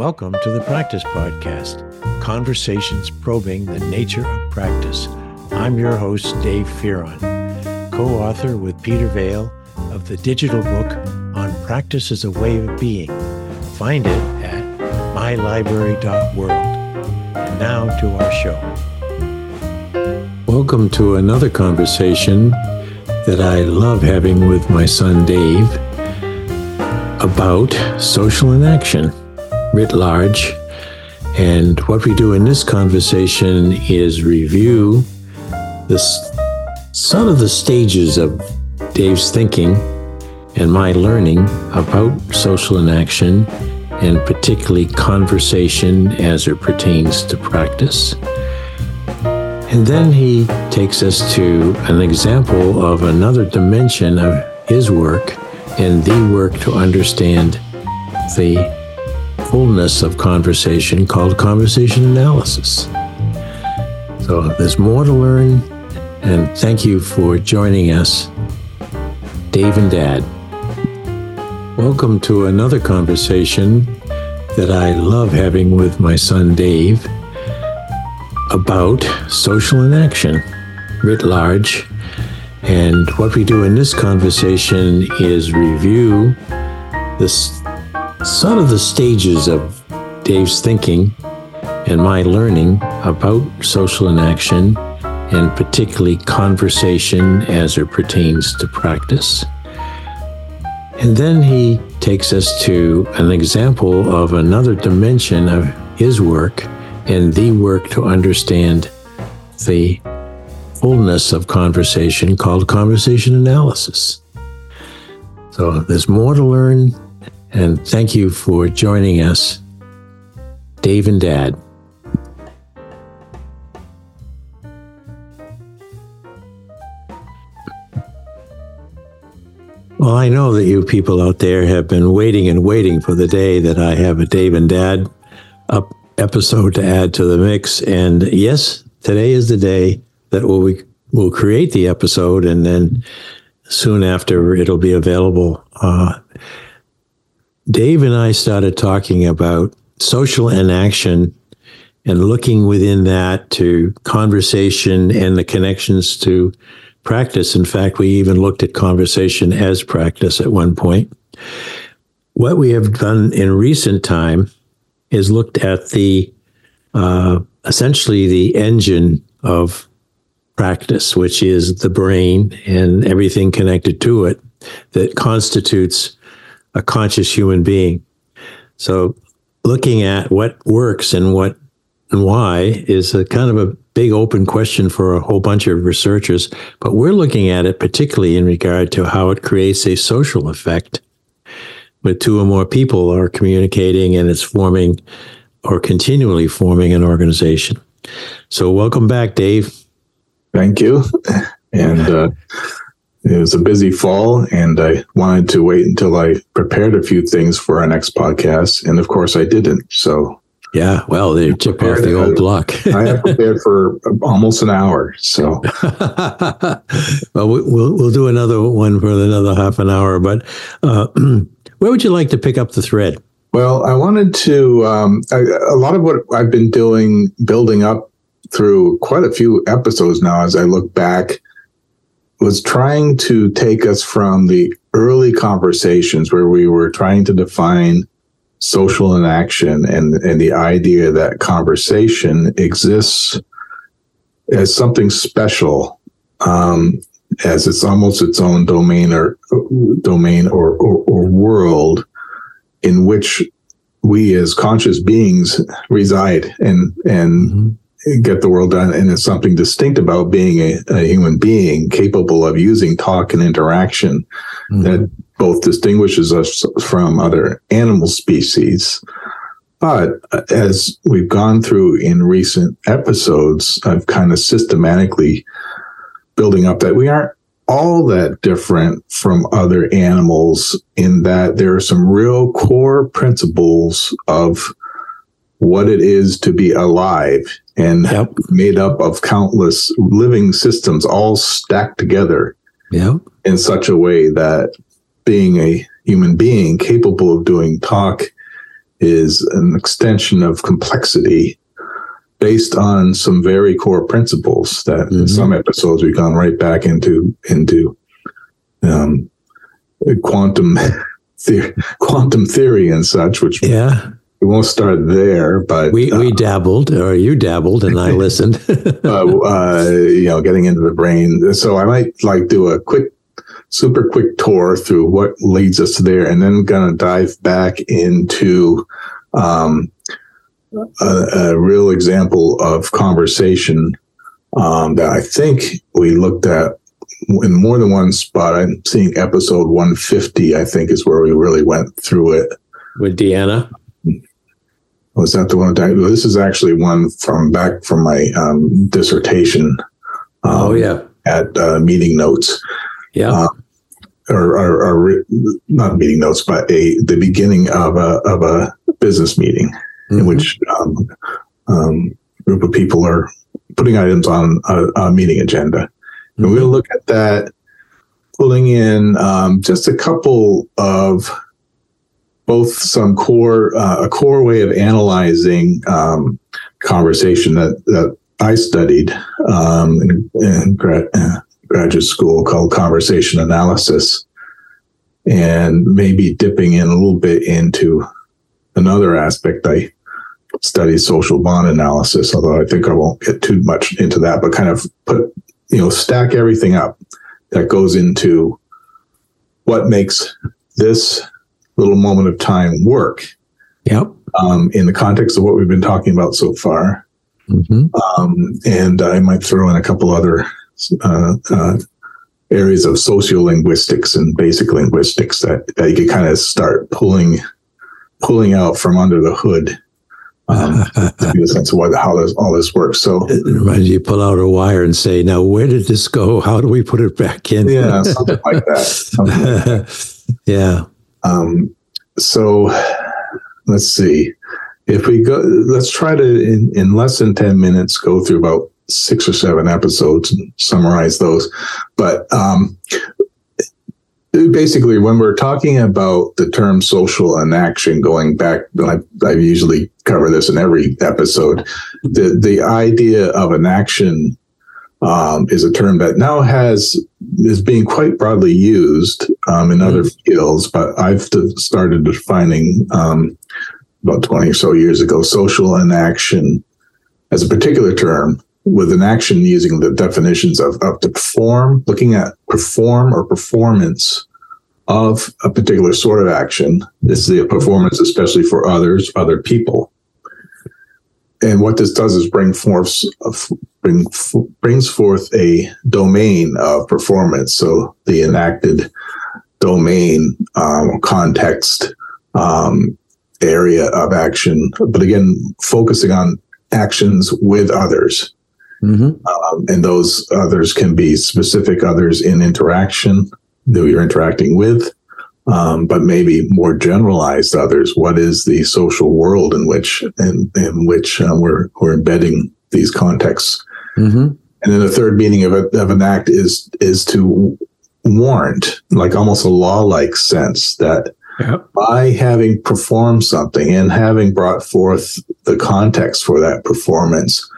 Welcome to the Practice Podcast, conversations probing the nature of practice. I'm your host, Dave Fearon, co author with Peter Vale of the digital book on Practice as a Way of Being. Find it at mylibrary.world. Now to our show. Welcome to another conversation that I love having with my son Dave about social enaction writ large. And what we do in this conversation is review this some of the stages of Dave's thinking and my learning about social enaction and particularly conversation as it pertains to practice. And then he takes us to an example of another dimension of his work and the work to understand the fullness of conversation called conversation analysis. So there's more to learn, and thank you for joining us, Dave and Dad. Welcome to another conversation that I love having with my son Dave about social enaction writ large. And what we do in this conversation is review this some of the stages of Dave's thinking and my learning about social enaction and particularly conversation as it pertains to practice. And then he takes us to an example of another dimension of his work and the work to understand the fullness of conversation called conversation analysis. So there's more to learn and thank you for joining us, Dave and Dad. Well, I know that you people out there have been waiting and waiting for the day that I have a Dave and Dad up episode to add to the mix. And yes, today is the day that we'll, we'll create the episode, and then soon after it'll be available. Uh, Dave and I started talking about social enaction and looking within that to conversation and the connections to practice. In fact, we even looked at conversation as practice at one point. What we have done in recent time is looked at the uh, essentially the engine of practice, which is the brain and everything connected to it that constitutes a conscious human being. So looking at what works and what and why is a kind of a big open question for a whole bunch of researchers, but we're looking at it particularly in regard to how it creates a social effect with two or more people are communicating and it's forming or continually forming an organization. So welcome back, Dave. Thank you. And uh, it was a busy fall and I wanted to wait until I prepared a few things for our next podcast. And of course I didn't. So yeah, well, they chip off the old block. I have prepared for almost an hour. So, well, we'll we'll do another one for another half an hour. But uh, where would you like to pick up the thread? Well, I wanted to. Um, I, a lot of what I've been doing, building up through quite a few episodes now, as I look back was trying to take us from the early conversations where we were trying to define social enaction and, and the idea that conversation exists as something special, um, as it's almost its own domain or domain or, or, or world in which we as conscious beings reside and and mm-hmm get the world done. And it's something distinct about being a, a human being capable of using talk and interaction mm-hmm. that both distinguishes us from other animal species. But as we've gone through in recent episodes, I've kind of systematically building up that we aren't all that different from other animals in that there are some real core principles of what it is to be alive and yep. made up of countless living systems all stacked together yep. in such a way that being a human being capable of doing talk is an extension of complexity based on some very core principles that mm-hmm. in some episodes we've gone right back into into um, quantum theory, quantum theory and such, which yeah. We won't start there, but we, uh, we dabbled, or you dabbled, and I listened. uh, uh, you know, getting into the brain. So I might like do a quick, super quick tour through what leads us there, and then gonna dive back into um, a, a, real example of conversation um, that I think we looked at in more than one spot. I'm seeing episode 150, I think, is where we really went through it. With Deanna? Was that the one? That, this is actually one from back from my um, dissertation. Um, oh, yeah. At uh, meeting notes. Yeah. Uh, or, or, or, not meeting notes, but a the beginning of a of a business meeting mm-hmm. in which um, um, group of people are putting items on a, a meeting agenda. And we'll look at that, pulling in um, just a couple of both some core, uh, a core way of analyzing um, conversation that, that I studied um, in, in grad, uh, graduate school called conversation analysis, and maybe dipping in a little bit into another aspect I study social bond analysis, although I think I won't get too much into that, but kind of put you know, stack everything up that goes into what makes this little moment of time work. Yep. Um, in the context of what we've been talking about so far. Mm-hmm. Um, and I might throw in a couple other uh, uh, areas of sociolinguistics and basic linguistics that, that you can kind of start pulling pulling out from under the hood um, to get a sense of what, how this, all this works. So it reminds you pull out a wire and say, now where did this go? How do we put it back in? Yeah, something like that. Something like that. yeah. Um, so let's see. If we go, let's try to, in, in less than 10 minutes, go through about six or seven episodes and summarize those. But um, basically when we're talking about the term social enaction going back I, I usually cover this in every episode the the idea of enaction um, is a term that now has is being quite broadly used um, in mm-hmm. other fields but i've started defining um, about 20 or so years ago social enaction as a particular term with an action using the definitions of, of to perform, looking at perform or performance of a particular sort of action. This is the performance, especially for others, other people. And what this does is bring forth, bring, brings forth a domain of performance. So the enacted domain, um, context, um, area of action, but again, focusing on actions with others. Mm-hmm. Um, and those others can be specific others in interaction who you're interacting with, um, but maybe more generalized others. What is the social world in which in, in which uh, we're we're embedding these contexts? Mm-hmm. And then the third meaning of, a, of an act is is to warrant, like almost a law like sense that by having performed something and having brought forth the context for that performance,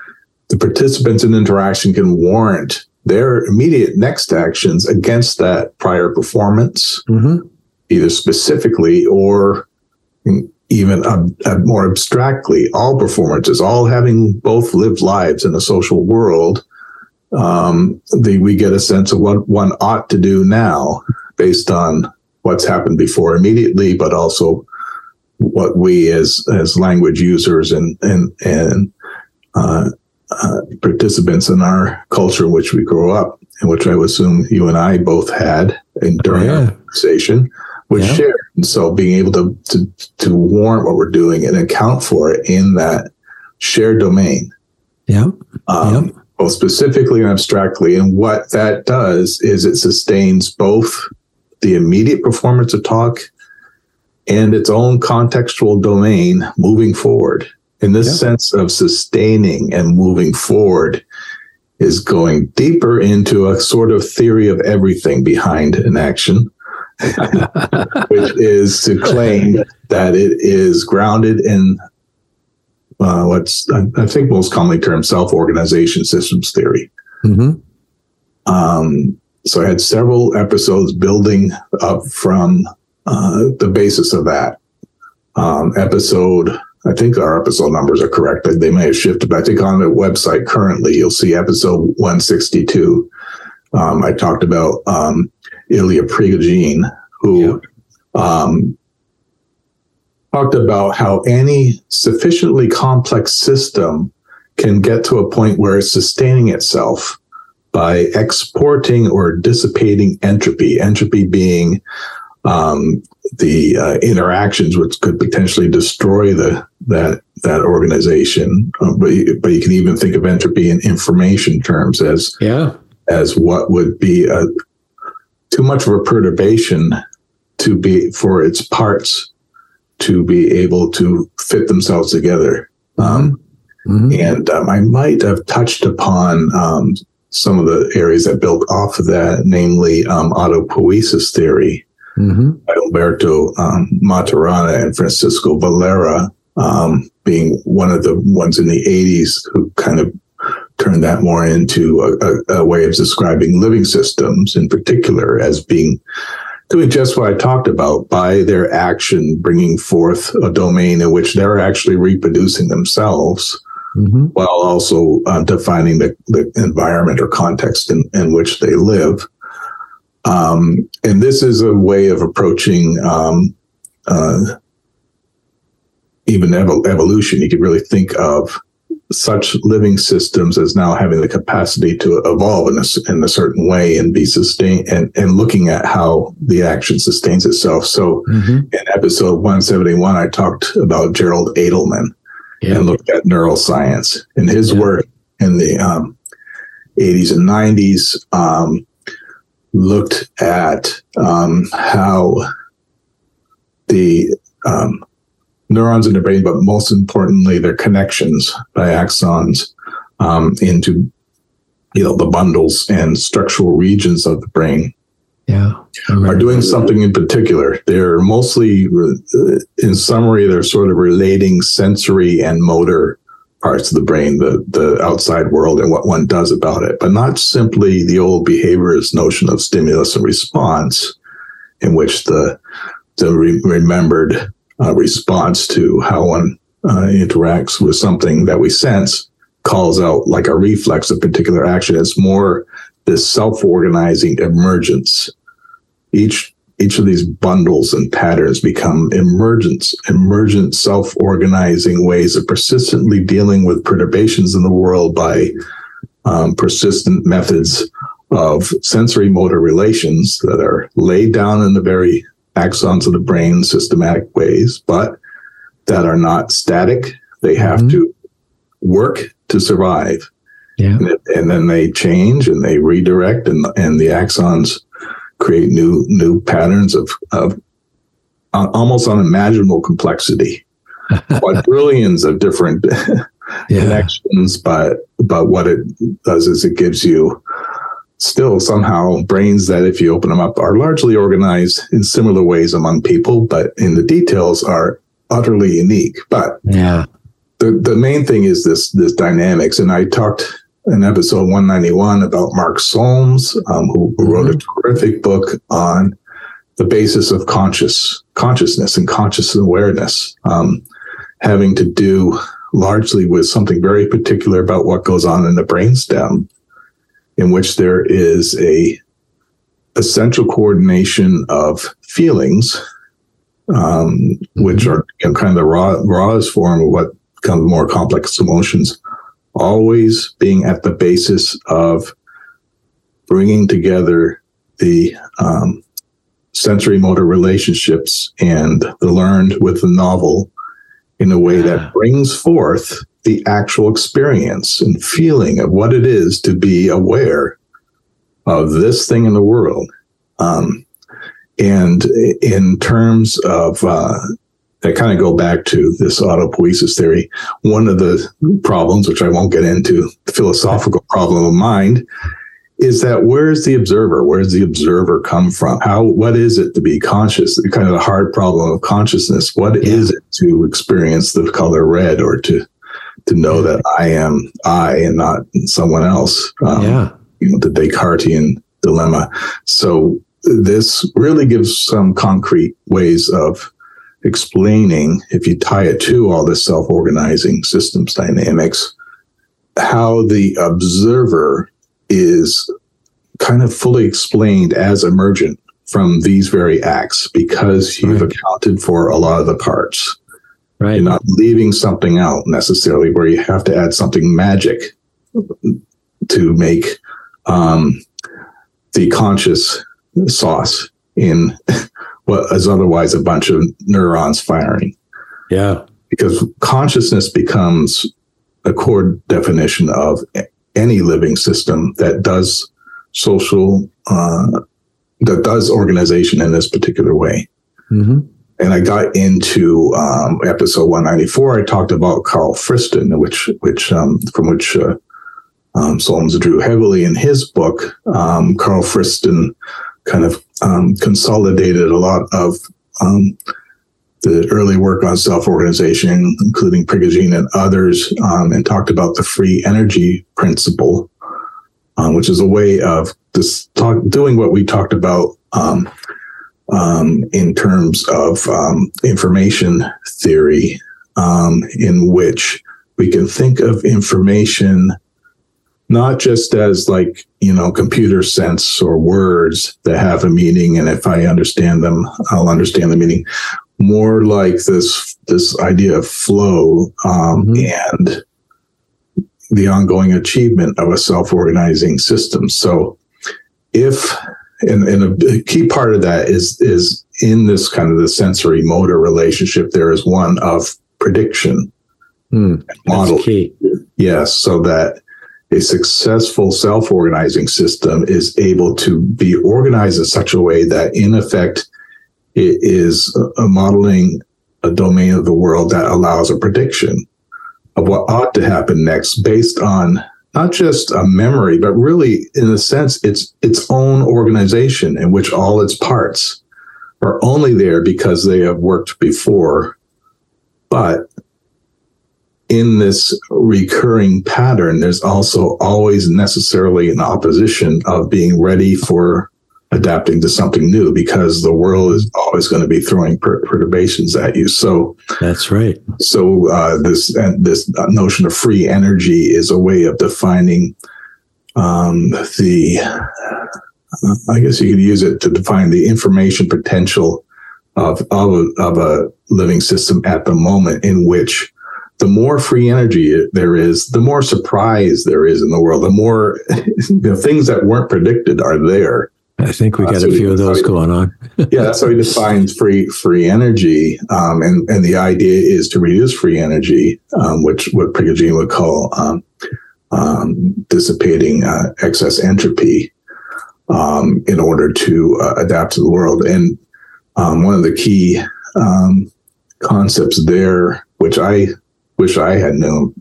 the participants in interaction can warrant their immediate next actions against that prior performance, mm-hmm. Either specifically or even more abstractly, all performances, all having both lived lives in a social world, um, the, we get a sense of what one ought to do now based on what's happened before immediately, but also what we as as language users and and and uh, uh, participants in our culture in which we grow up, and which I would assume you and I both had in, during yeah. our conversation, would yeah. share. And so being able to, to, to warrant what we're doing and account for it in that shared domain. Yeah. Um. Both specifically and abstractly. And what that does is it sustains both the immediate performance of talk and its own contextual domain moving forward in this yeah. sense of sustaining and moving forward is going deeper into a sort of theory of everything behind an action which is to claim that it is grounded in uh, what's I think most commonly termed self-organization systems theory. Mm-hmm. Um, so I had several episodes building up from uh, the basis of that um, episode. I think our episode numbers are correct. But they may have shifted, but I think on the website currently you'll see episode 162. Um, I talked about um, Ilya Prigogine, who yeah. um, talked about how any sufficiently complex system can get to a point where it's sustaining itself by exporting or dissipating entropy. Entropy being um, the uh, interactions which could potentially destroy the that that organization. Uh, but but you can even think of entropy in information terms as yeah as what would be a too much of a perturbation to be for its parts to be able to fit themselves together. Um, mm-hmm. And um, I might have touched upon um, some of the areas that built off of that, namely um, autopoiesis theory mm-hmm. by Alberto um, Maturana and Francisco Varela, um, being one of the ones in the 80s who kind of turned that more into a, a, a way of describing living systems in particular as being doing just what I talked about by their action, bringing forth a domain in which they're actually reproducing themselves. Mm-hmm. While also uh, defining the, the environment or context in, in which they live. Um, and this is a way of approaching um, uh, even ev- evolution. You could really think of such living systems as now having the capacity to evolve in a, in a certain way and be sustained and, and looking at how the action sustains itself. So mm-hmm. in episode 171, I talked about Gerald Edelman yeah. and looked at neuroscience and his yeah. work in the um, 80s and 90s um, looked at um, how the um, neurons in the brain, but most importantly, their connections by axons um, into you know the bundles and structural regions of the brain. Yeah, are doing something in particular. They're mostly, uh, in summary, they're sort of relating sensory and motor parts of the brain, the the outside world, and what one does about it, but not simply the old behaviorist notion of stimulus and response, in which the the re- remembered uh, response to how one uh, interacts with something that we sense calls out like a reflex of particular action. It's more this self-organizing emergence. Each each of these bundles and patterns become emergent, emergent self-organizing ways of persistently dealing with perturbations in the world by um, persistent methods of sensory motor relations that are laid down in the very axons of the brain systematic ways, but that are not static. They have mm-hmm. to work to survive. Yeah. And, and, then they change and they redirect and, and the axons create new new patterns of, of uh, almost unimaginable complexity. Quadrillions of different yeah. connections, but but what it does is it gives you still somehow brains that, if you open them up, are largely organized in similar ways among people, but in the details are utterly unique. But yeah, the the main thing is this this dynamics, and I talked in episode 191 about Mark Solms, um, who, who wrote a mm-hmm. terrific book on the basis of conscious consciousness and conscious awareness, um, having to do largely with something very particular about what goes on in the brainstem in which there is a essential coordination of feelings, um, which are you know, kind of the raw, rawest form of what becomes more complex emotions, always being at the basis of bringing together the um, sensory motor relationships and the learned with the novel in a way that brings forth the actual experience and feeling of what it is to be aware of this thing in the world. Um, and in terms of, uh, I kind of go back to this autopoiesis theory. One of the problems, which I won't get into, the philosophical problem of mind, is that where's the observer? Where's the observer come from? How what is it to be conscious? Kind of the hard problem of consciousness. What yeah. is it to experience the color red or to to know that I am I and not someone else? Um, yeah. You know, the Descartesian dilemma. So this really gives some concrete ways of explaining, if you tie it to all this self organizing systems dynamics, how the observer is kind of fully explained as emergent from these very acts because you've right. accounted for a lot of the parts. Right. You're not leaving something out necessarily where you have to add something magic to make um, the conscious sauce in what is otherwise a bunch of neurons firing. Yeah. Because consciousness becomes a core definition of any living system that does social, uh, that does organization in this particular way. Mm-hmm. And I got into um, episode 194. I talked about Carl Friston, which, which, um, from which uh, um, Solms drew heavily in his book. Um, Carl Friston kind of um, consolidated a lot of um, the early work on self-organization, including Prigogine and others, and talked about the free energy principle, which is a way of this talk, doing what we talked about um, um, in terms of information theory, in which we can think of information not just as like you know computer sense or words that have a meaning and if i understand them i'll understand the meaning more like this this idea of flow um, mm-hmm. and the ongoing achievement of a self-organizing system so if and, and a key part of that is is in this kind of the sensory motor relationship there is one of prediction. Mm, model. key. Yes so that a successful self organizing system is able to be organized in such a way that, in effect, it is a modeling a domain of the world that allows a prediction of what ought to happen next based on not just a memory, but really, in a sense, it's its own organization in which all its parts are only there because they have worked before, but in this recurring pattern, there's also always necessarily an opposition of being ready for adapting to something new because the world is always going to be throwing per- perturbations at you. So that's right. So uh, this and this notion of free energy is a way of defining um, the. I guess you could use it to define the information potential of of of a living system at the moment in which the more free energy there is, the more surprise there is in the world, the more you know, things that weren't predicted are there. I think we got a few of those going on. yeah, that's how he defines free free energy, um, and and the idea is to reduce free energy, um, which what Prigogine would call um, um dissipating uh, excess entropy, um, in order to uh, adapt to the world. And um, one of the key concepts there, which I wish I had known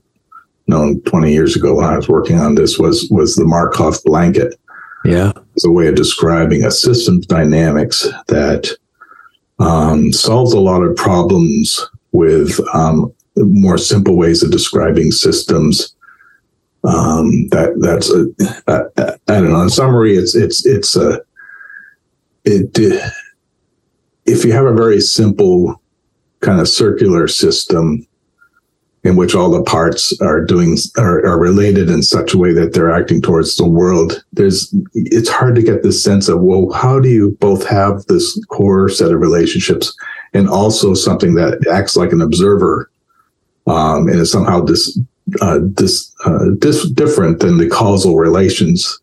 known 20 years ago when I was working on this was was the Markov blanket. Yeah, it's a way of describing a systems dynamics that um, solves a lot of problems with um, more simple ways of describing systems. Um, that that's a, I, I don't know. In summary, it's it's it's a it. If you have a very simple kind of circular system in which all the parts are doing are, are related in such a way that they're acting towards the world. There's it's hard to get this sense of well how do you both have this core set of relationships and also something that acts like an observer um, and is somehow dis, uh, dis, uh, dis, different than the causal relations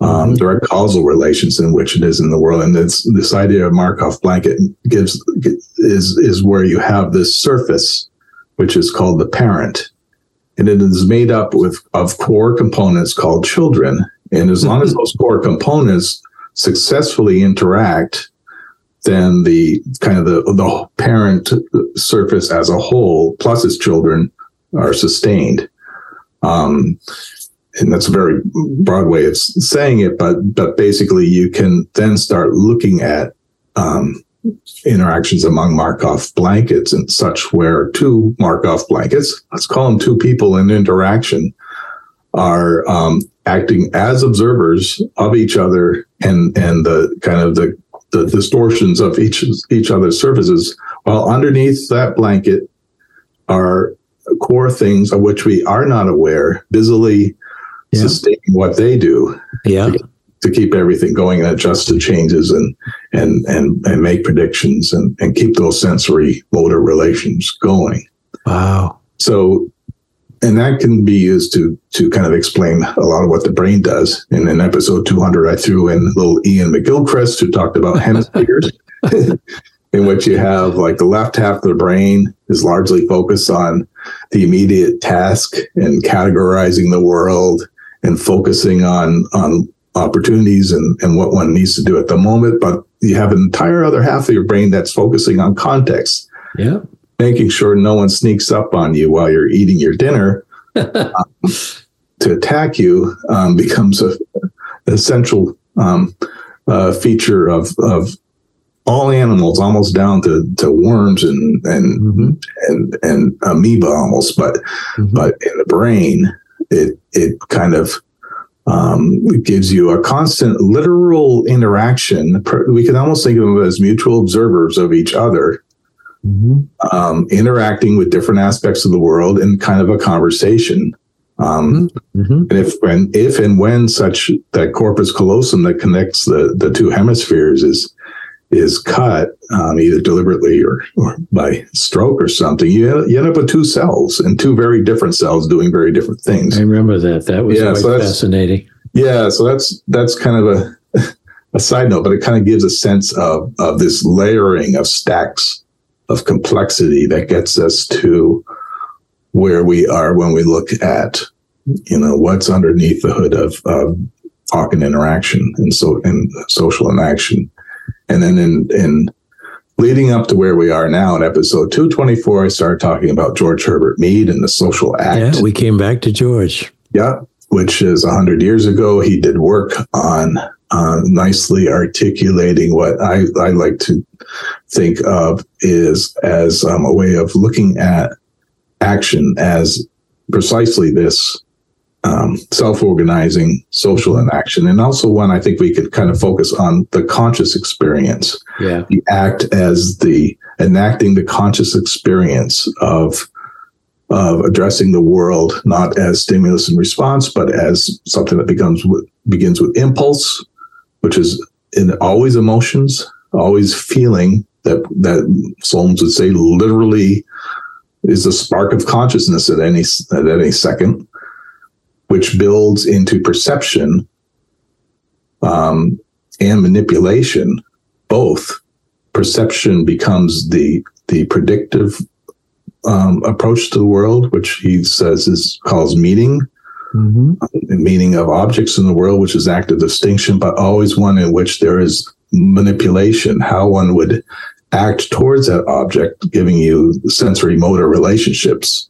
um, direct causal relations in which it is in the world. And this this idea of markov blanket gives is is where you have this surface which is called the parent. And it is made up with, of core components called children. And as long as those core components successfully interact, then the kind of the, the parent surface as a whole, plus its children, are sustained. Um, and that's a very broad way of saying it, but but basically you can then start looking at um, interactions among Markov blankets and such, where two Markov blankets, let's call them two people in interaction, are um, acting as observers of each other and and the kind of the the distortions of each each other's surfaces, while underneath that blanket are core things of which we are not aware, busily yeah. sustaining what they do. Yeah. To, keep everything going and adjust to changes and and and and make predictions and, and keep those sensory motor relations going. Wow. So and that can be used to to kind of explain a lot of what the brain does. And in episode 200, I threw in little Iain McGilchrist who talked about hemispheres, in which you have like the left half of the brain is largely focused on the immediate task and categorizing the world and focusing on on opportunities and, and what one needs to do at the moment. But you have an entire other half of your brain that's focusing on context. Yeah making sure no one sneaks up on you while you're eating your dinner um, to attack you um, becomes a essential um, uh, feature of of all animals, almost down to, to worms and and mm-hmm. and and amoeba almost, but mm-hmm. but in the brain, it it kind of um, it gives you a constant literal interaction. We can almost think of them as mutual observers of each other mm-hmm. um, interacting with different aspects of the world in kind of a conversation. Um, mm-hmm. And if when if and when such that corpus callosum that connects the the two hemispheres is is cut um, either deliberately or, or by stroke or something, you, you end up with two cells and two very different cells doing very different things. I remember that. That was yeah, so fascinating. Yeah, so that's that's kind of a a side note, but it kind of gives a sense of of this layering of stacks of complexity that gets us to where we are when we look at you know what's underneath the hood of, of talk and interaction and so in social enaction and then in in leading up to where we are now in episode 224 i started talking about george herbert mead and the social act. Yeah we came back to george. Yeah which is 100 years ago. He did work on uh, nicely articulating what I, I like to think of is as um, a way of looking at action as precisely this um, self-organizing social enaction and also one i think we could kind of focus on the conscious experience. Yeah. The act as the enacting the conscious experience of of addressing the world not as stimulus and response but as something that becomes begins with impulse which is in always emotions, always feeling that that Solms would say literally is a spark of consciousness at any at any second, which builds into perception um, and manipulation. Both perception becomes the the predictive um, approach to the world, which he says is calls meaning, mm-hmm. meaning of objects in the world, which is active distinction, but always one in which there is manipulation, how one would act towards that object, giving you sensory motor relationships.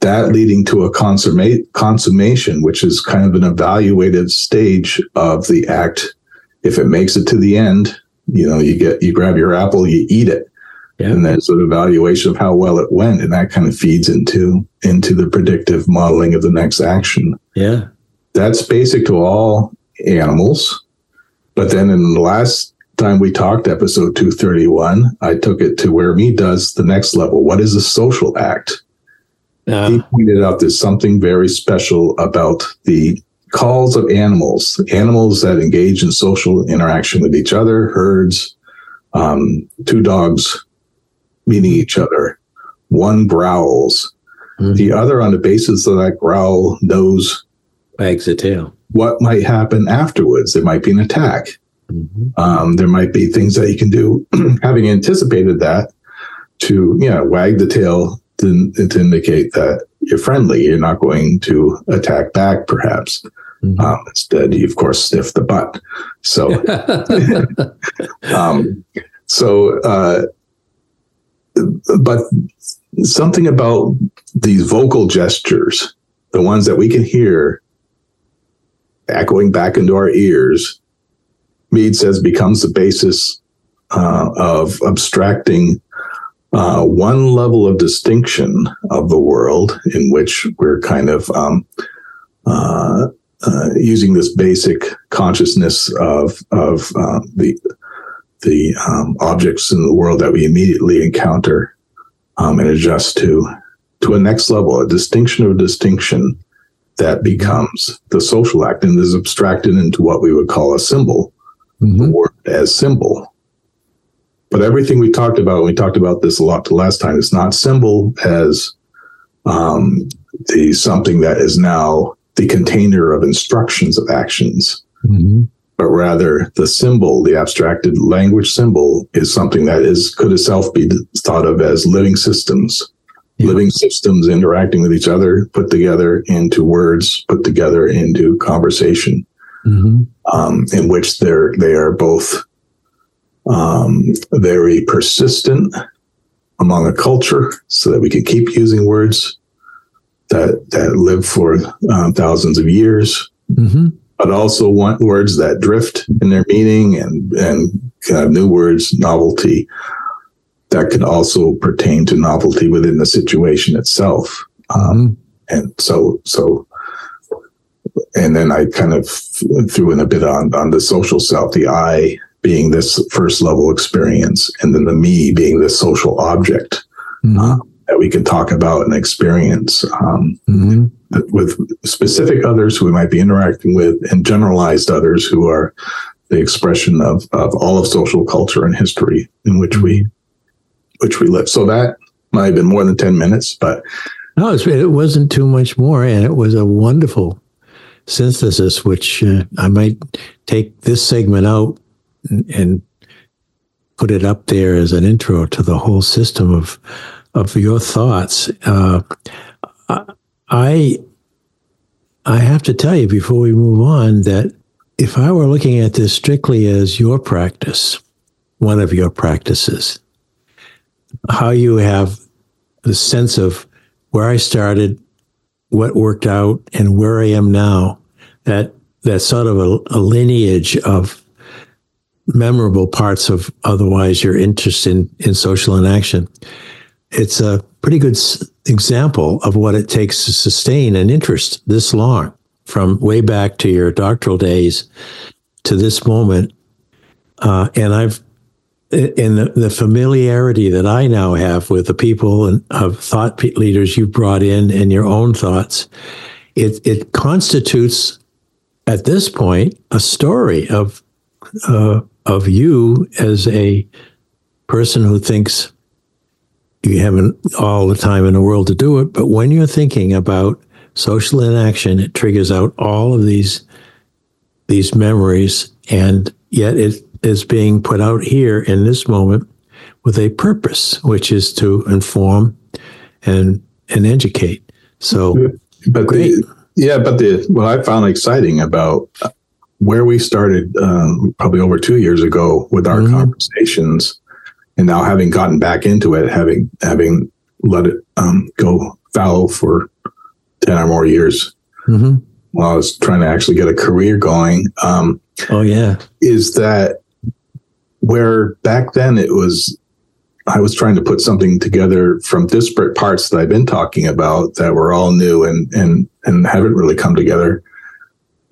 That leading to a consummate, consummation, which is kind of an evaluative stage of the act. If it makes it to the end, you know, you get you grab your apple, you eat it. Yeah. And there's an evaluation of how well it went, and that kind of feeds into into the predictive modeling of the next action. Yeah, that's basic to all animals. But then in the last time we talked, episode 231, I took it to where Mead does the next level. What is a social act? Uh, he pointed out there's something very special about the calls of animals, animals that engage in social interaction with each other, herds, um, two dogs meeting each other. One growls. Mm-hmm. The other, on the basis of that growl, knows wags the tail. What might happen afterwards? There might be an attack. Mm-hmm. Um, there might be things that you can do, having anticipated that, to you know wag the tail to, to indicate that you're friendly. You're not going to attack back, perhaps. Mm-hmm. Um, instead, you of course sniff the butt. So, um, so uh, but something about these vocal gestures, the ones that we can hear echoing back into our ears, Mead says becomes the basis uh, of abstracting uh, one level of distinction of the world in which we're kind of um, uh, uh, using this basic consciousness of of uh, the the um, objects in the world that we immediately encounter um, and adjust to to a next level, a distinction of a distinction that becomes the social act and is abstracted into what we would call a symbol, mm-hmm. the word as symbol. But everything we talked about, we talked about this a lot the last time, it's not symbol as um, the something that is now the container of instructions of actions, mm-hmm. but rather the symbol, the abstracted language symbol, is something that is could itself be thought of as living systems, yeah. living systems interacting with each other, put together into words, put together into conversation, mm-hmm. um, in which they're they are both um, very persistent among a culture, so that we can keep using words that that live for um, thousands of years, mm-hmm. but also want words that drift in their meaning and and kind of new words, novelty that can also pertain to novelty within the situation itself. Um, mm-hmm. And so so. And then I kind of threw in a bit on on the social self, the I being this first level experience, and then the me being this social object. Mm-hmm. Uh, that we can talk about and experience um, mm-hmm. with specific others who we might be interacting with and generalized others who are the expression of, of all of social culture and history in which we mm-hmm. which we live. So that might have been more than 10 minutes, but no, it wasn't too much more. And it was a wonderful synthesis, which uh, I might take this segment out and, and put it up there as an intro to the whole system of of your thoughts. Uh, I I have to tell you before we move on that if I were looking at this strictly as your practice, one of your practices, how you have the sense of where I started, what worked out, and where I am now, that that sort of a, a lineage of memorable parts of otherwise your interest in, in social enaction it's a pretty good s- example of what it takes to sustain an interest this long from way back to your doctoral days to this moment. Uh, and I've, in the, the, familiarity that I now have with the people and of thought leaders you've brought in and your own thoughts, it, it constitutes at this point a story of uh, of you as a person who thinks you haven't all the time in the world to do it. But when you're thinking about social enaction, it triggers out all of these these memories, and yet it is being put out here in this moment with a purpose, which is to inform and and educate. So, but. The, yeah, but the what I found exciting about where we started um, probably over two years ago with our mm-hmm. conversations and now having gotten back into it, having having let it um, go fallow for ten or more years, mm-hmm. while I was trying to actually get a career going. Um, oh yeah, is that where back then it was I was trying to put something together from disparate parts that I've been talking about that were all new and and and haven't really come together.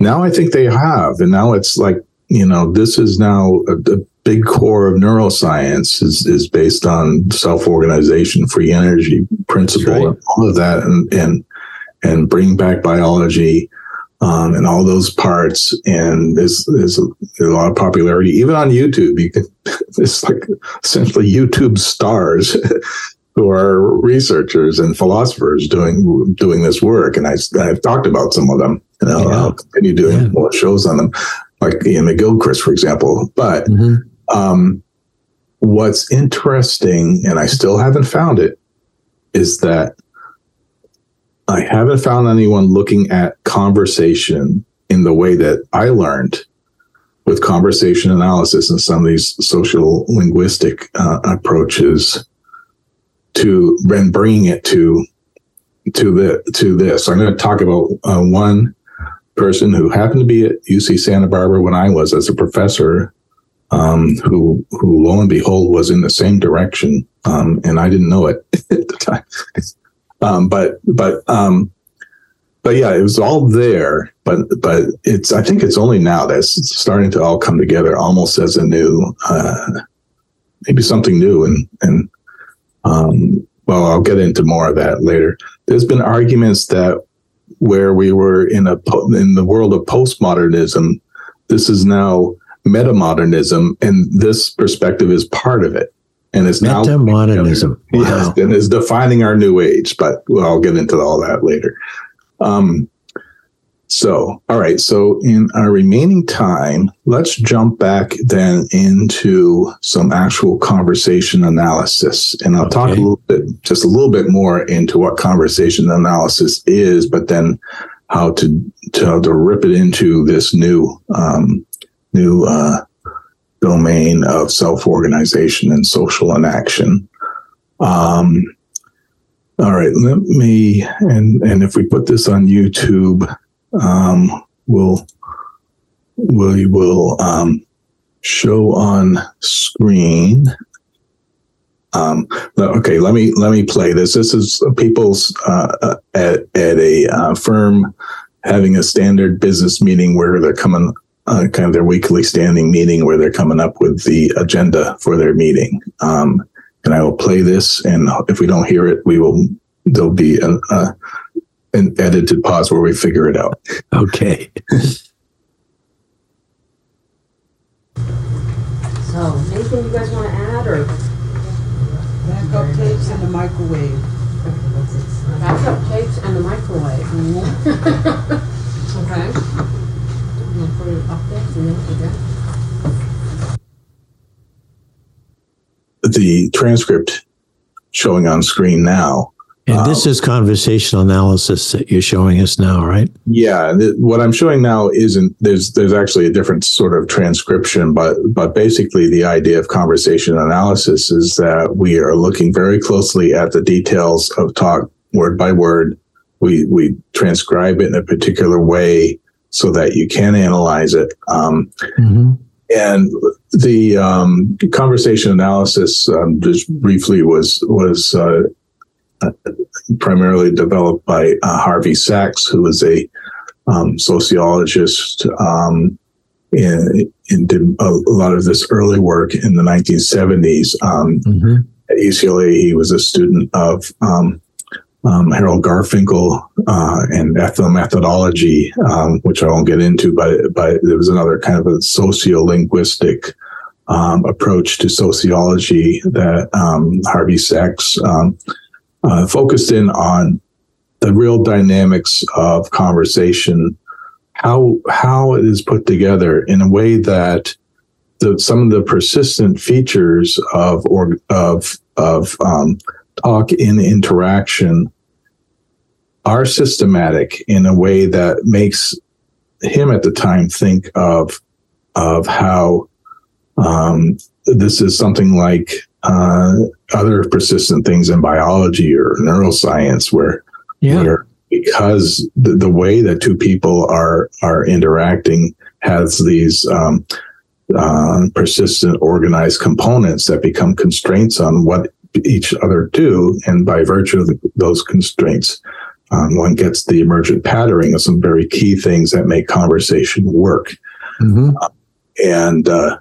Now I think they have, and now it's like you know this is now a, a big core of neuroscience is, is based on self-organization, free energy principle, right. and all of that, and and and bring back biology um, and all those parts. And there's, there's a, there's, a, lot of popularity, even on YouTube. You can it's like essentially YouTube stars. who are researchers and philosophers doing doing this work, and I, I've talked about some of them, and I'll, yeah. I'll continue doing yeah. more shows on them, like Iain McGilchrist, for example. But mm-hmm um, what's interesting, and I still haven't found it, is that I haven't found anyone looking at conversation in the way that I learned with conversation analysis and some of these social linguistic uh, approaches to then bringing it to to the to this. I'm going to talk about uh, one person who happened to be at UC Santa Barbara when I was as a professor, um, who who lo and behold was in the same direction, um, and I didn't know it at the time. Um, but but um, but yeah, it was all there. But but it's I think it's only now that's starting to all come together, almost as a new, uh, maybe something new. And and um, well, I'll get into more of that later. There's been arguments that where we were in a in the world of postmodernism, this is now metamodernism, and this perspective is part of it and it's now metamodernism. Wow. Yes, and is defining our new age. But well, I'll get into all that later. Um, so, all right. So, in our remaining time, let's jump back then into some actual conversation analysis. And I'll okay. talk a little bit, just a little bit more into what conversation analysis is, but then how to, to, how to rip it into this new, um, new, uh, domain of self organization and social enaction. Um, all right, let me and and if we put this on YouTube, um, we'll we will um, show on screen. Um, okay, let me let me play this. This is people's uh, uh, at at a uh, firm having a standard business meeting where they're coming uh, kind of their weekly standing meeting where they're coming up with the agenda for their meeting. Um, and I will play this. And if we don't hear it, we will. There'll be a, uh, an edited pause where we figure it out. Okay. so, anything you guys want to add, or backup tapes in the microwave? Backup tapes and the microwave. okay. put it and then again. the transcript showing on screen now. And this um, is conversational analysis that you're showing us now, right? Yeah, th- what I'm showing now isn't there's there's actually a different sort of transcription, but but basically the idea of conversation analysis is that we are looking very closely at the details of talk word by word. We we transcribe it in a particular way so that you can analyze it. Um, mm-hmm. And the um, conversation analysis, um, just briefly, was was uh, primarily developed by uh, Harvey Sacks, who was a um, sociologist um, and, and, did a, lot of this early work in the 1970s. Um, mm-hmm. At UCLA, he was a student of um, um, Harold Garfinkel uh, and ethnomethodology, um, which I won't get into, but but there was another kind of a sociolinguistic um, approach to sociology that um, Harvey Sacks um, uh, focused in on the real dynamics of conversation, how how it is put together in a way that the, some of the persistent features of or of of um, talk in interaction are systematic in a way that makes him at the time think of of how um, this is something like uh, other persistent things in biology or neuroscience where, yeah. where because the, the way that two people are are interacting has these um, uh, persistent organized components that become constraints on what each other do and by virtue of the, those constraints um, one gets the emergent patterning of some very key things that make conversation work. Mm-hmm. Uh, and uh,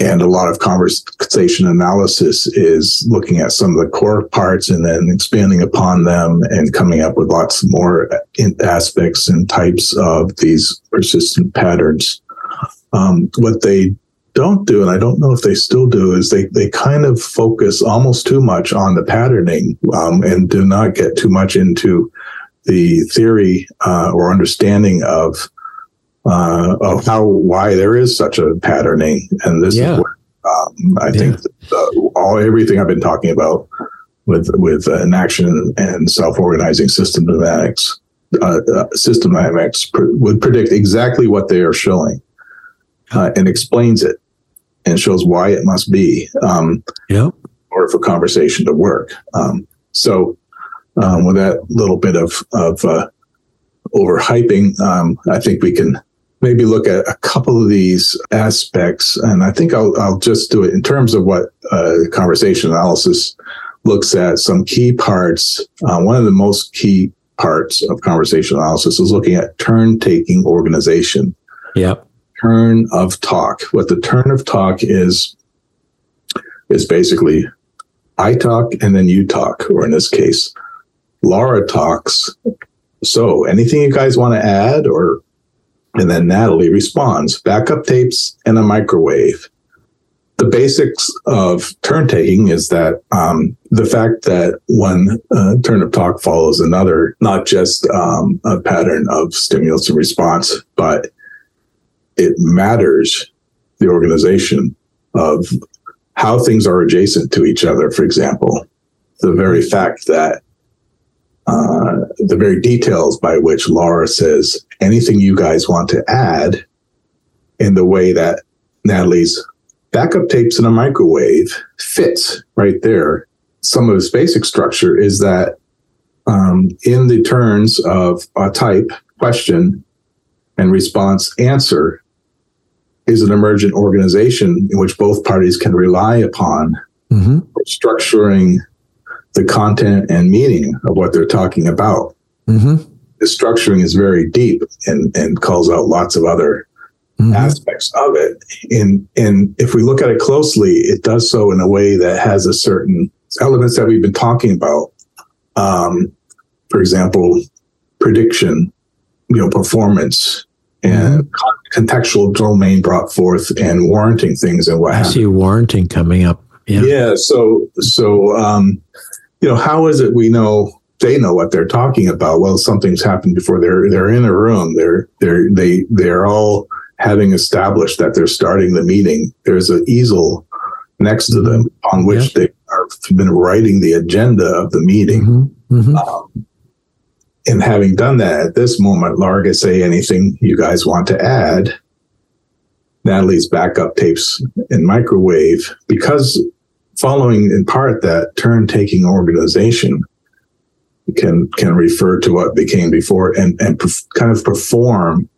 and a lot of conversation analysis is looking at some of the core parts and then expanding upon them and coming up with lots more aspects and types of these persistent patterns. Um, what they don't do, and I don't know if they still do, is they they kind of focus almost too much on the patterning um, and do not get too much into the theory uh, or understanding of uh, of how why there is such a patterning. And this yeah. is where um, I yeah. think that, all everything I've been talking about with with uh, enaction and self organizing system dynamics. Uh, uh, system dynamics pr- would predict exactly what they are showing uh, and explains it and shows why it must be um, yep. in order for conversation to work. Um, so, um, with that little bit of of uh, overhyping. Um, I think we can maybe look at a couple of these aspects, and I think I'll I'll just do it in terms of what uh, conversation analysis looks at. Some key parts. Uh, one of the most key parts of conversation analysis is looking at turn taking organization. Yep. Turn of talk. What the turn of talk is is basically I talk and then you talk, or in this case, Laura talks. So, anything you guys want to add, or and then Natalie responds. Backup tapes and a microwave. The basics of turn taking is that um, the fact that one uh, turn of talk follows another, not just um, a pattern of stimulus and response, but it matters the organization of how things are adjacent to each other, for example. The very fact that uh, the very details by which Laura says anything you guys want to add in the way that Natalie's backup tapes in a microwave fits right there. Some of its basic structure is that um, in the turns of a type, question, and response answer is an emergent organization in which both parties can rely upon Mm-hmm. structuring the content and meaning of what they're talking about. Mm-hmm. The structuring is very deep and, and calls out lots of other Mm-hmm. aspects of it. And and if we look at it closely, it does so in a way that has a certain elements that we've been talking about. Um, for example, prediction, you know, performance, and con- contextual domain brought forth, and warranting things and what I happens. see warranting coming up. Yeah. Yeah. So, so, um, you know, how is it we know they know what they're talking about? Well, something's happened before they're, they're in a room. They're, they're, they, they're all having established that they're starting the meeting. There's an easel next to them on which they are been writing the agenda of the meeting. Mm-hmm. Mm-hmm. Um, and having done that at this moment, Laura say anything you guys want to add. Natalie's backup tapes in microwave because following in part that turn taking organization can can refer to what became before and and perf- kind of perform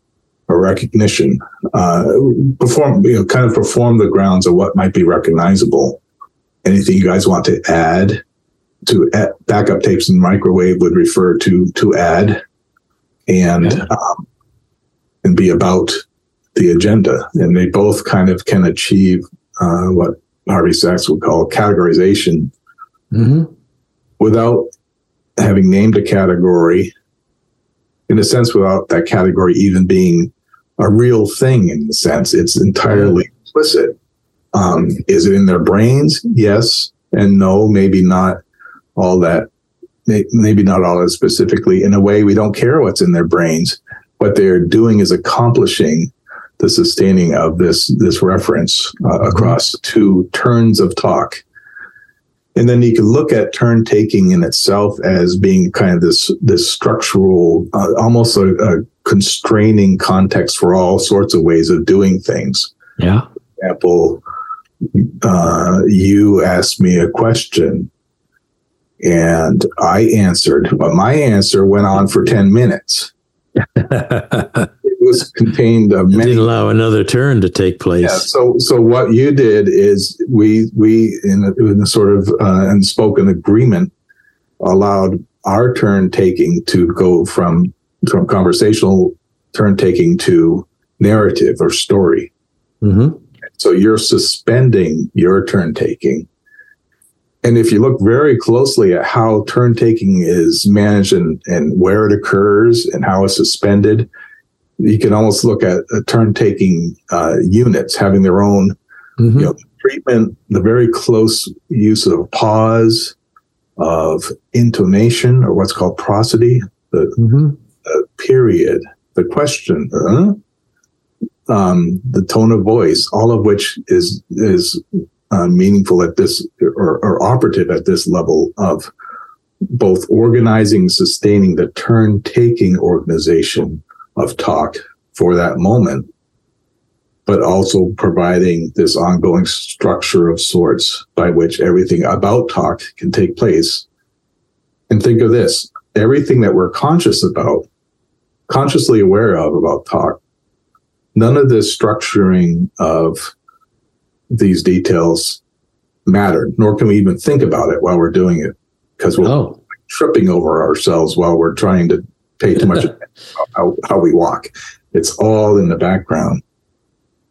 a recognition uh, perform you know kind of perform the grounds of what might be recognizable anything you guys want to add to add, backup tapes in microwave would refer to to add and Yeah. um, and be about the agenda and they both kind of can achieve uh, what Harvey Sacks would call categorization. Mm-hmm. without having named a category in a sense without that category even being a real thing in the sense it's entirely implicit um, is it in their brains? Yes and no maybe not all that maybe not all that specifically. In a way we don't care what's in their brains. What they're doing is accomplishing the sustaining of this this reference uh, across two turns of talk and then you can look at turn taking in itself as being kind of this this structural, uh, almost a, a constraining context for all sorts of ways of doing things. Yeah. For example, uh, you asked me a question, and I answered, but my answer went on for ten minutes. It was contained of many Didn't allow another turn to take place. yeah. So, so what you did is we we in a, in a sort of uh, unspoken agreement allowed our turn taking to go from from conversational turn taking to narrative or story. Mm-hmm. So you're suspending your turn taking. And if you look very closely at how turn taking is managed and, and where it occurs and how it's suspended, you can almost look at turn taking uh, units having their own Mm-hmm. you know, treatment, the very close use of pause, of intonation, or what's called prosody, the Mm-hmm. uh, period, the question, uh, um, the tone of voice, all of which is is uh, meaningful at this or, or operative at this level of both organizing, sustaining the turn taking organization of talk for that moment, but also providing this ongoing structure of sorts by which everything about talk can take place. And think of this everything that we're conscious about consciously aware of about talk. None of this structuring of these details matter, nor can we even think about it while we're doing it because we're Oh, tripping over ourselves while we're trying to pay too much attention to how, how we walk. It's all in the background.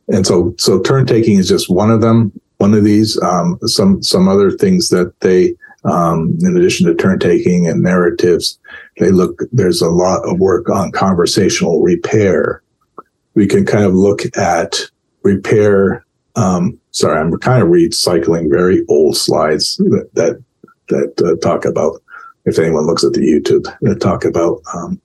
And so, so turn taking is just one of them, one of these, um, some, some other things that they, um, in addition to turn taking and narratives, they look, there's a lot of work on conversational repair. We can kind of look at repair. Um, sorry, I'm kind of recycling very old slides that, that, that uh, talk about if anyone looks at the YouTube, they talk about um,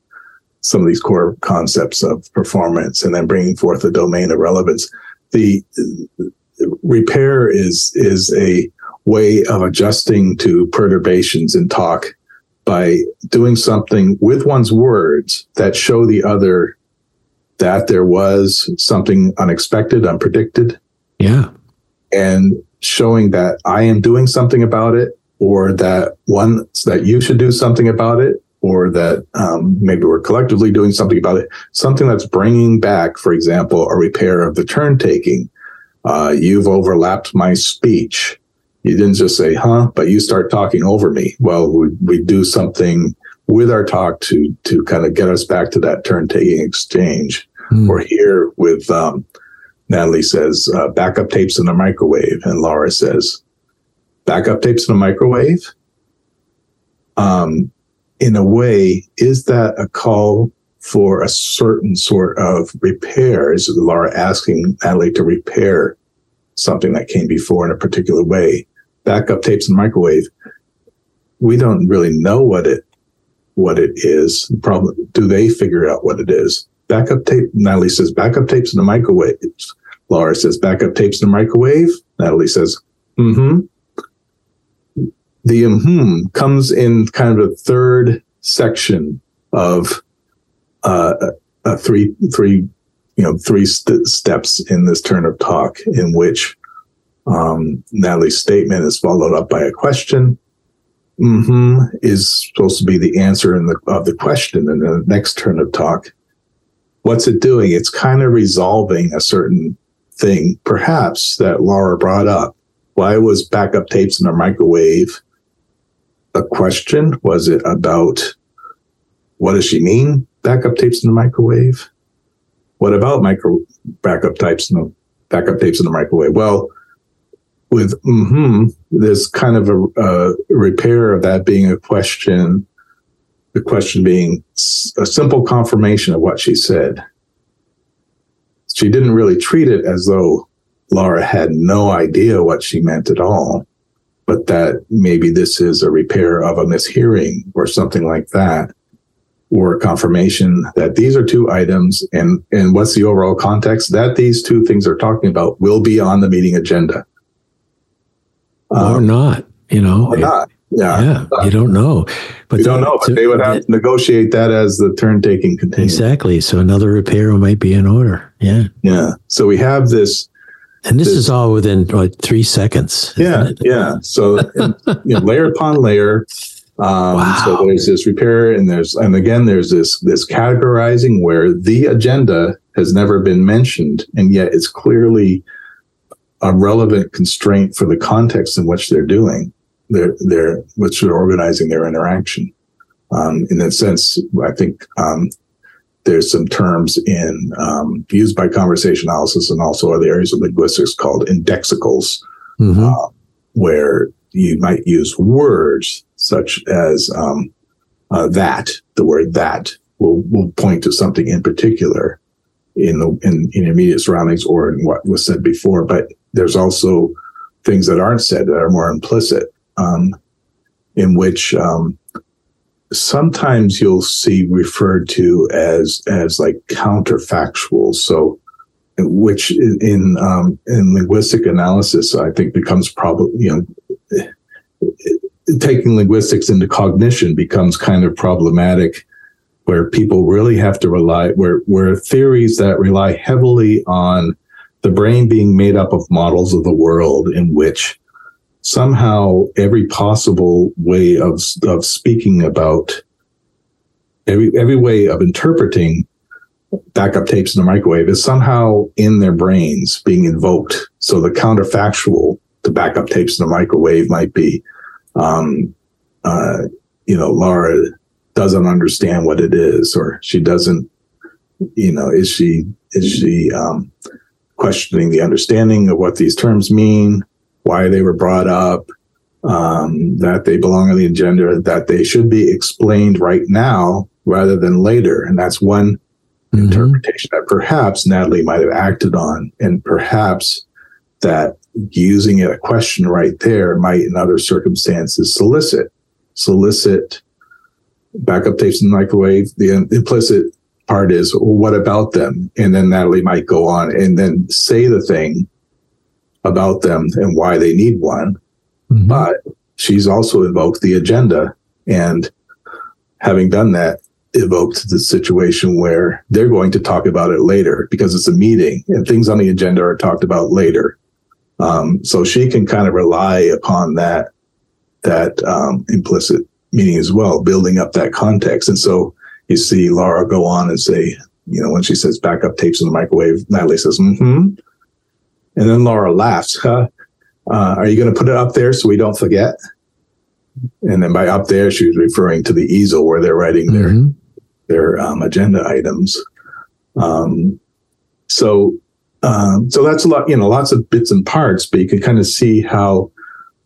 some of these core concepts of performance and then bringing forth the domain of relevance. The uh, repair is is a way of adjusting to perturbations in talk by doing something with one's words that show the other that there was something unexpected, unpredicted, yeah. And showing that I am doing something about it, or that one that you should do something about it, or that um, maybe we're collectively doing something about it. Something that's bringing back, for example, a repair of the turn taking. Uh, you've overlapped my speech. You didn't just say, huh, but you start talking over me. Well, we, we do something with our talk to, to kind of get us back to that turn taking exchange. Hmm. Or here with, um, Natalie says, uh, backup tapes in the microwave. And Laura says, backup tapes in the microwave? Um, in a way, is that a call for a certain sort of repair? Is Laura asking Natalie to repair something that came before in a particular way? Backup tapes in the microwave. We don't really know what it what it is. Problem do they figure out what it is? Backup tape. Natalie says backup tapes in the microwave. Laura says backup tapes in the microwave. Natalie says, mm-hmm the hmm comes in kind of a third section of uh, three three you know three st- steps in this turn of talk in which um, Natalie's statement is followed up by a question. Mm hmm is supposed to be the answer in the of the question in the next turn of talk. What's it doing? It's kind of resolving a certain thing, perhaps that Laura brought up. Why was backup tapes in a microwave a question? Was it about what does she mean? Backup tapes in the microwave? What about micro backup tapes in the backup tapes in the microwave? Well, with mm-hmm, there's kind of a, a repair of that being a question. The question being a simple confirmation of what she said. She didn't really treat it as though Laura had no idea what she meant at all but that maybe this is a repair of a mishearing or something like that or a confirmation that these are two items and and what's the overall context? That these two things are talking about will be on the meeting agenda. Or Um, not, you know. or not yeah, Yeah, you don't know. But we don't know so- but they would have to negotiate that as the turn taking continues Exactly. So another repair might be in order. Yeah. yeah so we have this And this This- is all within what, three seconds. Yeah, it? yeah. So you know, layer upon layer. Um, Wow. So there's this repair, and there's and again there's this this categorizing where the agenda has never been mentioned, and yet it's clearly a relevant constraint for the context in which they're doing. They're they're which they're organizing their interaction. Um, in that sense, I think um, there's some terms in um, used by conversation analysis and also other areas of linguistics called indexicals Mhm. uh, where you might use words such as um, uh, that. The word that will will point to something in particular in the in, in immediate surroundings or in what was said before. But there's also things that aren't said that are more implicit, um, in which um, sometimes you'll see referred to as as like counterfactual. So which in in, um, in linguistic analysis, I think becomes probably you know taking linguistics into cognition becomes kind of problematic, where people really have to rely where where theories that rely heavily on the brain being made up of models of the world in which somehow every possible way of of speaking about every every way of interpreting backup tapes in the microwave is somehow in their brains being invoked. So the counterfactual to backup tapes in the microwave might be, um, uh, you know, Laura doesn't understand what it is, or she doesn't, you know, is she is she um, questioning the understanding of what these terms mean, why they were brought up, um, that they belong on the agenda, that they should be explained right now rather than later, and that's one Mhm. interpretation that perhaps Natalie might have acted on, and perhaps that using a question right there might, in other circumstances, solicit solicit backup tapes in the microwave. The implicit part is, well, what about them? And then Natalie might go on and then say the thing about them and why they need one. Mhm. But she's also invoked the agenda. And having done that, evoked the situation where they're going to talk about it later because it's a meeting and things on the agenda are talked about later. Um, so she can kind of rely upon that that um, implicit meaning as well, building up that context. And so you see Laura go on and say, you know, when she says backup tapes in the microwave, Natalie says, mm-hmm. And then Laura laughs. Huh? Uh, are you going to put it up there so we don't forget? And then by up there, she was referring to the easel where they're writing their Mhm. their um, agenda items. Um, so, um, so that's a lot, you know, lots of bits and parts, but you can kind of see how,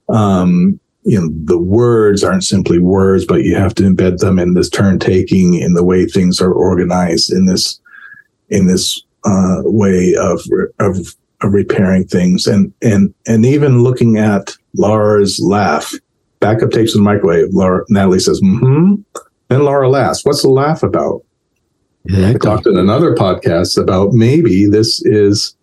um, you know, the words aren't simply words, but you have to embed them in this turn taking, in the way things are organized, in this, in this uh, way of of of repairing things, and and and even looking at Laura's laugh. Backup tapes in the microwave. Laura, Natalie says, mm "Hmm." Then Laura laughs. What's the laugh about? I talked in another podcast about maybe this is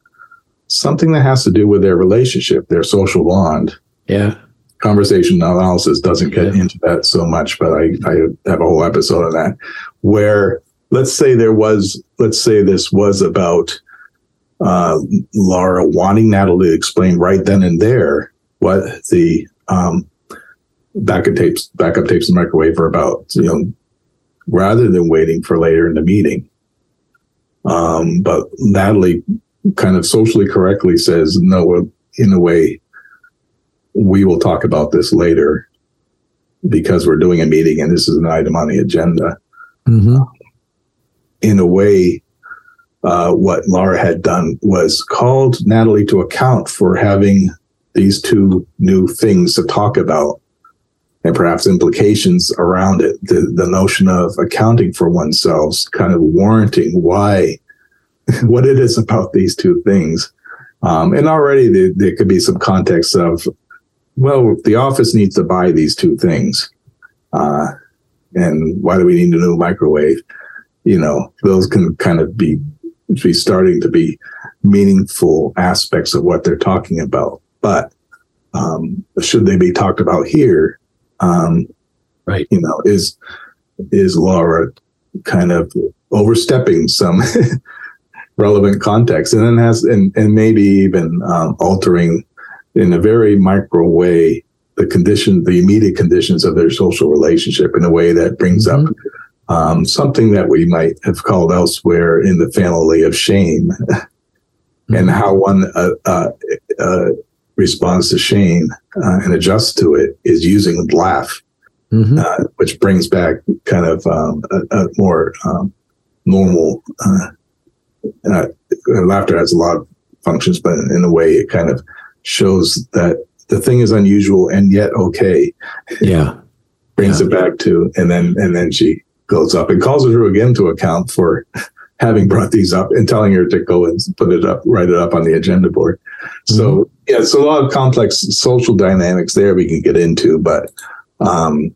something that has to do with their relationship, their social bond. Yeah. Conversation analysis doesn't get Yeah. into that so much, but I, I have a whole episode on that where let's say there was, let's say this was about uh, Laura wanting Natalie to explain right then and there what the um, backup tapes, backup tapes the microwave are about, you know, rather than waiting for later in the meeting. Um, but Natalie kind of socially correctly says, no, in a way, we will talk about this later because we're doing a meeting and this is an item on the agenda. hmm In a way, uh, what Laura had done was called Natalie to account for having these two new things to talk about and perhaps implications around it. The, the notion of accounting for oneself, kind of warranting why, what it is about these two things. Um, and already there, there could be some context of, well, the office needs to buy these two things. Uh, and why do we need a new microwave? You know, those can kind of be, be starting to be meaningful aspects of what they're talking about. But um, should they be talked about here? Um, Right. You know, is is Laura kind of overstepping some relevant context, and then has and and maybe even um, altering in a very micro way the condition, the immediate conditions of their social relationship in a way that brings up um, something that we might have called elsewhere in the family of shame, and how one uh, uh, uh, responds to shame uh, and adjusts to it is using laugh, hmm uh, which brings back kind of um, a, a more um, normal. Uh, uh, laughter has a lot of functions, but in a way, it kind of shows that the thing is unusual and yet okay. Yeah. Brings Yeah. it back to, and then and then she goes up and calls her again to account for having brought these up and telling her to go and put it up, write it up on the agenda board. So yeah, it's a lot of complex social dynamics there we can get into, but um,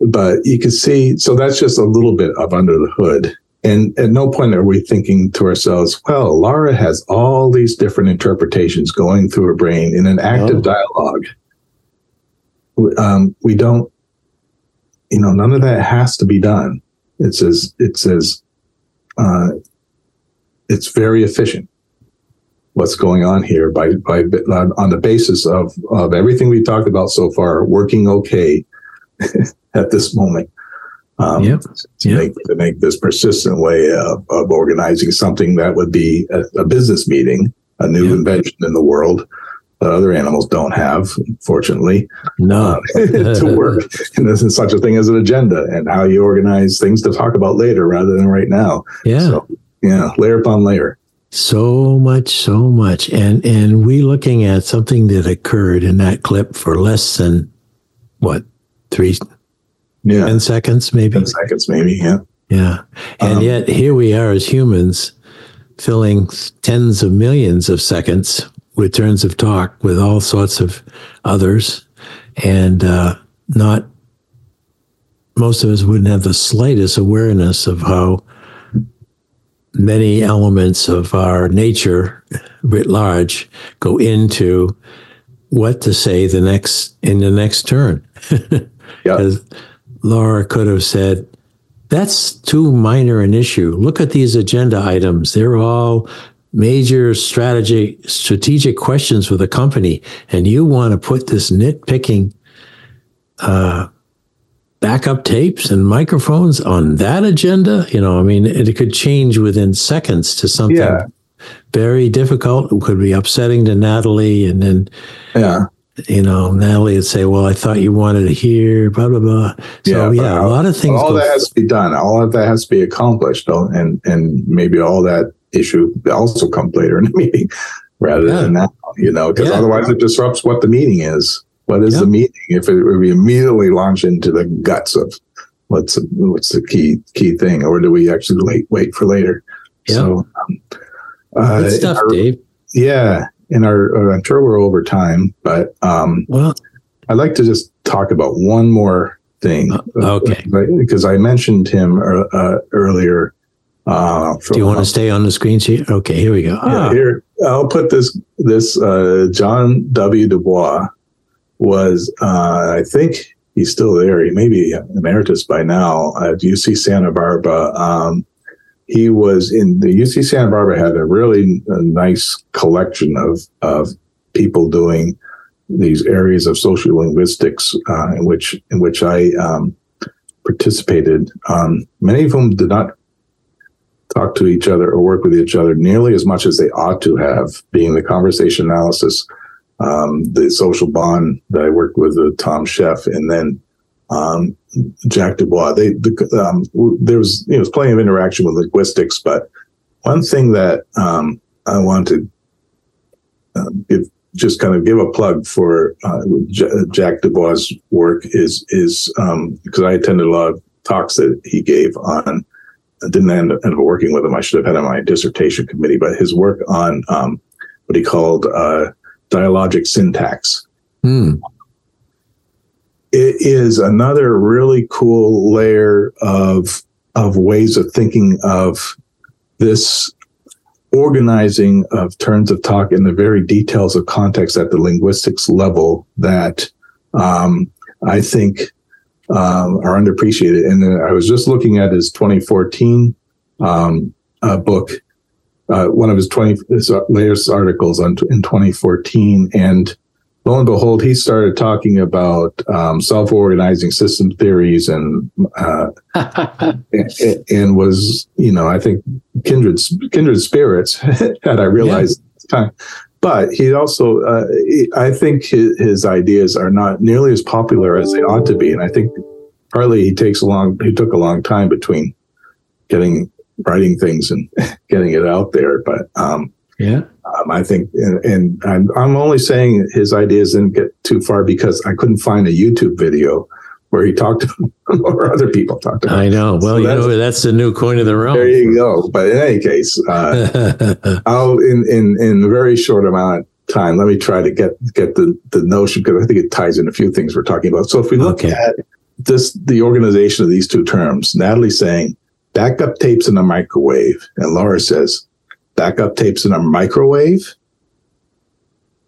but you can see. So that's just a little bit of under the hood. And at no point are we thinking to ourselves, well, Laura has all these different interpretations going through her brain in an active No. dialogue. Um, we don't, you know, none of that has to be done. It says, it says, uh, it's very efficient what's going on here by, by on the basis of, of everything we talked about so far working okay at this moment. Um, Yep. to, Yep. make, to make this persistent way of, of organizing something that would be a, a business meeting, a new Yep. invention in the world that other animals don't have, fortunately, No. to work. And there's such a thing as an agenda and how you organize things to talk about later rather than right now. Yeah. So, yeah, layer upon layer. So much, so much. And and we looking at something that occurred in that clip for less than what, three, Yeah. 10 seconds, maybe? 10 seconds, maybe. Yeah. Yeah. And Um, yet here we are as humans filling tens of millions of seconds with turns of talk with all sorts of others. And uh, not, most of us wouldn't have the slightest awareness of how many elements of our nature writ large go into what to say the next in the next turn. Yeah. Laura could have said, that's too minor an issue. Look at these agenda items. They're all major strategy strategic questions for the company. And you want to put this nitpicking uh, backup tapes and microphones on that agenda? You know, I mean, it, could change within seconds to something Yeah. very difficult. It could be upsetting to Natalie. And then Yeah. you know, Natalie would say, "Well, I thought you wanted to hear blah blah blah." So Yeah, yeah, a lot of things. all that has to be done. All of that has to be accomplished, and and maybe all that issue also comes later in the meeting rather Yeah. than now. You know, because Yeah. otherwise it disrupts what the meeting is. What is Yeah. the meeting? If it would be immediately launched into the guts of what's the, what's the key key thing, or do we actually wait wait for later? Yeah. So, um, uh, Good stuff, our- Dave. yeah. In our, uh, I'm sure we're over time, but um, Well, I'd like to just talk about one more thing. Uh, okay. Because I mentioned him uh, uh, earlier. Uh, do you want to stay on the screen sheet? Okay, here we go. Yeah, Ah, here, I'll put this. This uh, John W. Du Bois was, uh, I think he's still there. He may be emeritus by now at UC Santa Barbara. Um, he was in the UC Santa Barbara had a really uh nice collection of of people doing these areas of social linguistics uh, in which in which I um, participated. Um, many of whom did not talk to each other or work with each other nearly as much as they ought to have, being the conversation analysis, um, the social bond that I worked with uh, Tom Scheff, and then um, Jack Du Bois. They the, um, there was you know was plenty of interaction with linguistics, but one thing that um, I want to uh, give just kind of give a plug for uh, J- Jack Du Bois' work is is um, because I attended a lot of talks that he gave on. I didn't end up, end up working with him. I should have had him on my dissertation committee, but his work on um, what he called uh, dialogic syntax hmm. it is another really cool layer of of ways of thinking of this organizing of turns of talk in the very details of context at the linguistics level that um, I think um, are underappreciated. And then I was just looking at his 2014 um, uh, book, uh, one of his 20 his latest articles on in 2014, and lo and behold, he started talking about um, self-organizing system theories and uh, and, and was, you know, I think kindred kindred spirits had I realized at the time. But he also, uh, he- I think his, his ideas are not nearly as popular as they ought to be, and I think partly he takes a long, he took a long time between getting writing things and getting it out there. But um, yeah. um, I think, and, and I'm, I'm only saying his ideas didn't get too far because I couldn't find a YouTube video where he talked or other people talked about. I know. Well, So you that's- know, that's the new coin of the realm. There you go. But in any case, uh, I'll in, in in a very short amount of time. Let me try to get get the the notion because I think it ties in a few things we're talking about. So if we look Okay. at this, the organization of these two terms, Natalie saying backup tapes in a microwave, and Laura says backup tapes in a microwave.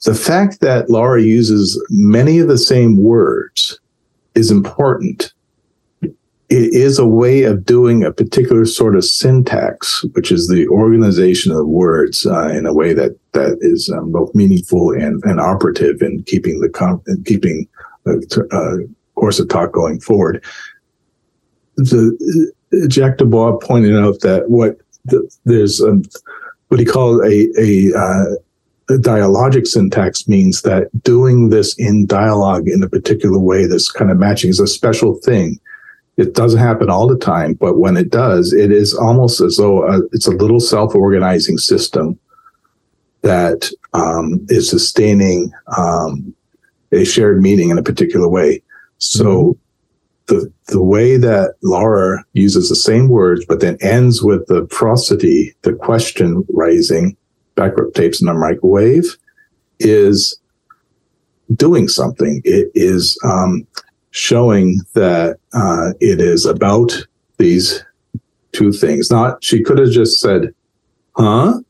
The fact that Laura uses many of the same words is important. It is a way of doing a particular sort of syntax, which is the organization of words uh, in a way that that is um, both meaningful and, and operative in keeping the com- keeping the uh, course of talk going forward. the Jack Du Bois pointed out that what the, there's a, what he called a a, uh, dialogic syntax means that doing this in dialogue in a particular way, this kind of matching is a special thing. It doesn't happen all the time, but when it does, it is almost as though uh it's a little self-organizing system that um, is sustaining um, a shared meaning in a particular way. So the the way that Laura uses the same words, but then ends with the prosody, the question raising, backup tapes in the microwave, is doing something. It is um, showing that uh, it is about these two things. Not she could have just said, "Huh,"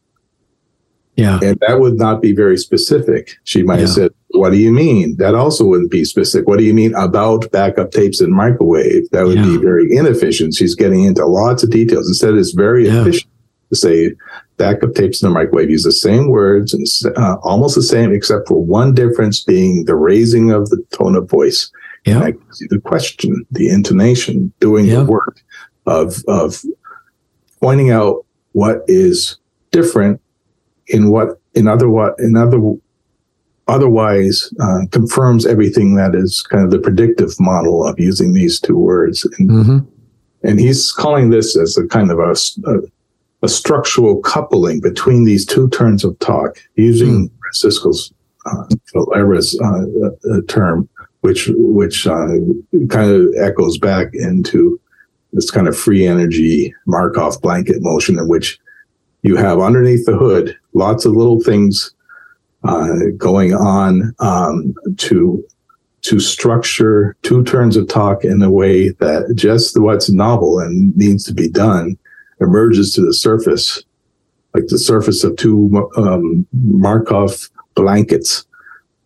Yeah. and that would not be very specific. She might have said, "What do you mean?" That also wouldn't be specific. What do you mean about backup tapes in microwave? That would be very inefficient. She's getting into lots of details. Instead, it's very Yeah. efficient to say backup tapes in the microwave. Use the same words and uh, almost the same, except for one difference being the raising of the tone of voice. Yeah. The question, the intonation, doing Yeah. the work of of pointing out what is different in what in other what in other otherwise uh, confirms everything that is kind of the predictive model of using these two words and, hmm and he's calling this as a kind of a, a- a structural coupling between these two turns of talk using francisco's uh, Varela's, uh, uh, term which which uh, kind of echoes back into this kind of free energy markov blanket motion in which you have underneath the hood lots of little things uh, going on um, to to structure two turns of talk in a way that just what's novel and needs to be done emerges to the surface, like the surface of two um, Markov blankets,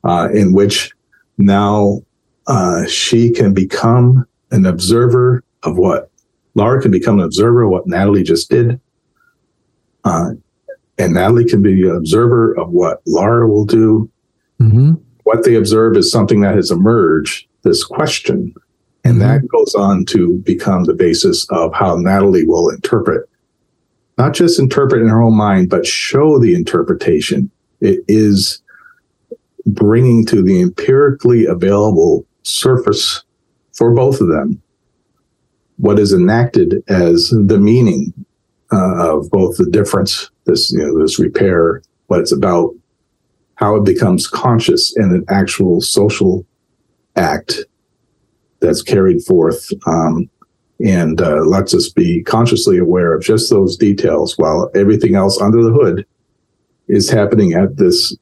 uh, in which now uh, she can become an observer of what Laura can become an observer of what Natalie just did. Uh, and Natalie can be an observer of what Laura will do. hmm What they observe is something that has emerged, this question. And that goes on to become the basis of how Natalie will interpret, not just interpret in her own mind, but show the interpretation. It is bringing to the empirically available surface for both of them what is enacted as the meaning uh, of both the difference, this you know this repair, what it's about, how it becomes conscious in an actual social act that's carried forth um, and uh, lets us be consciously aware of just those details while everything else under the hood is happening at this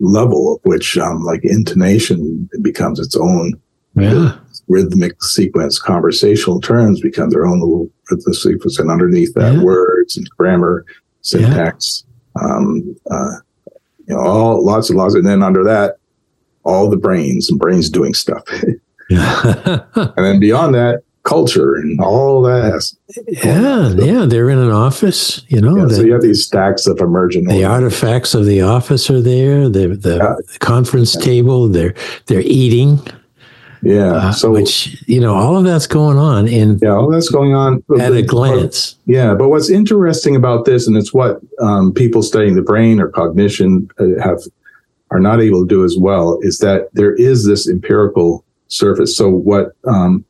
level of which um, like intonation becomes its own Yeah. rhythmic sequence conversational terms become their own little rhythmic sequence and underneath that Yeah. words and grammar syntax um, uh, you know all lots and lots and then under that all the brains and brains doing stuff Yeah. and then beyond that culture and all that yeah. Yeah. They're in an office, you know, yeah, so you have these stacks of emergent the artifacts of the office are there. The, the Yeah. conference table, they're, they're eating, yeah uh, so which, you know, all of that's going on in yeah all that's going on at a glance. Yeah, but what's interesting about this, and it's what um, people studying the brain or cognition uh, have are not able to do as well, is that there is this empirical surface. So what um,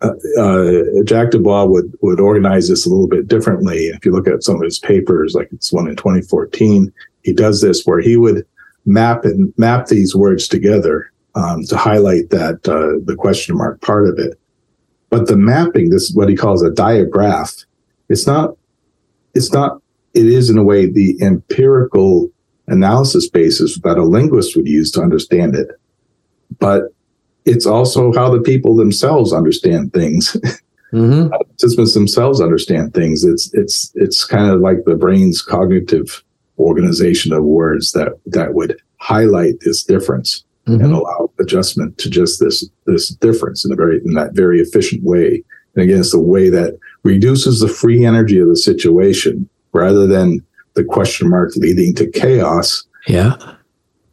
uh, uh, Jack Du Bois would would organize this a little bit differently. If you look at some of his papers, like it's one in 2014, he does this where he would map and map these words together um, to highlight that uh, the question mark part of it. But the mapping, this is what he calls a diagraph. It's not. It's not. It is in a way the empirical analysis basis that a linguist would use to understand it, but it's also how the people themselves understand things. hmm Systems themselves understand things. It's it's it's kind of like the brain's cognitive organization of words that that would highlight this difference and hmm allow adjustment to just this this difference in a very in that very efficient way. And again, it's the way that reduces the free energy of the situation rather than the question mark leading to chaos. Yeah.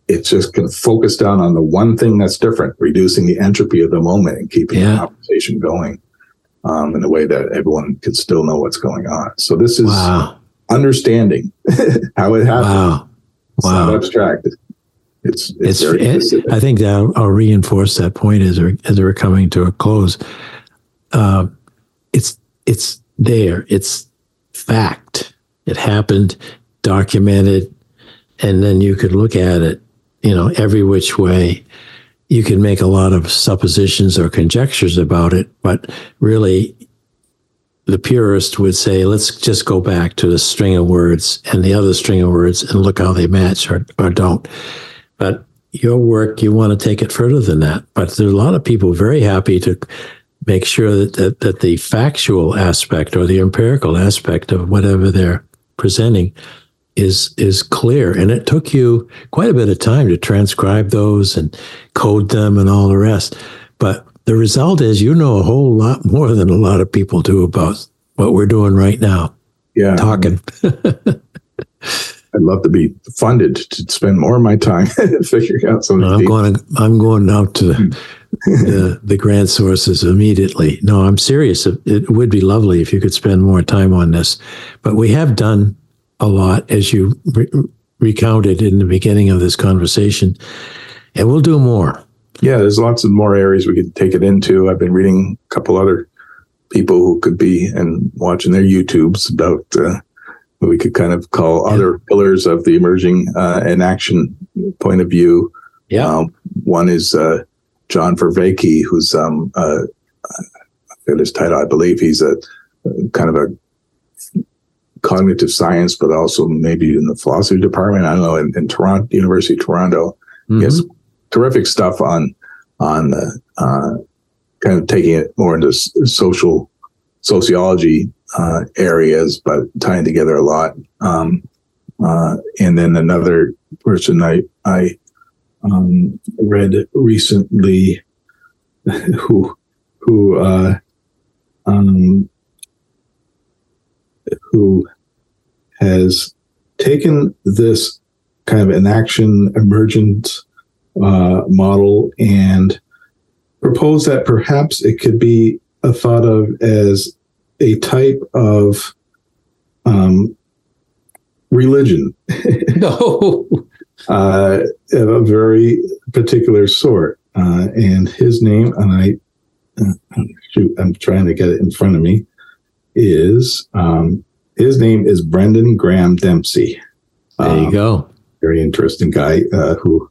It just can focus down on the one thing that's different, reducing the entropy of the moment and keeping Yeah. the conversation going. um, in a way that everyone could still know what's going on. So this is Wow. understanding how it happens. Wow. It's not abstract. It's it's, It's, it. I think that I'll, I'll reinforce that point as we're, as we're coming to a close. Uh, it's it's there. It's fact. It happened, documented, and then you could look at it, you know, every which way. You can make a lot of suppositions or conjectures about it, but really, the purist would say, let's just go back to the string of words and the other string of words and look how they match or, or don't. But your work, you want to take it further than that. But there's a lot of people very happy to make sure that, that, that the factual aspect or the empirical aspect of whatever they're presenting is is clear. And it took you quite a bit of time to transcribe those and code them and all the rest. But the result is you know a whole lot more than a lot of people do about what we're doing right now, yeah. talking. I'd love to be funded to spend more of my time figuring out some of I'm the going. I'm going out to the, hmm. the the grant sources immediately. No, I'm serious. It would be lovely if you could spend more time on this, but we have done a lot, as you re- recounted in the beginning of this conversation, and we'll do more. yeah, there's lots of more areas we could take it into. I've been reading a couple other people who could be and watching their YouTubes about uh, what we could kind of call Yeah. other pillars of the emerging uh, enaction point of view. Yeah, Um, one is uh, John Vervaeke, who's um, uh, I forget his title. I believe he's a kind of a cognitive science, but also maybe in the philosophy department. I don't know in, in Toronto, University of Toronto. Yes, terrific stuff on on uh, uh, kind of taking it more into social sociology uh, areas, but tying together a lot. Um, uh, and then another person I I um, read recently who who uh, um, who has taken this kind of enaction emergent uh, model and proposed that perhaps it could be a thought of as a type of um, religion no. uh, of a very particular sort. Uh, and his name, and I, uh, shoot, I'm trying to get it in front of me, is um, his name is Brendan Graham Dempsey. There you Um, go. Very interesting guy uh, who,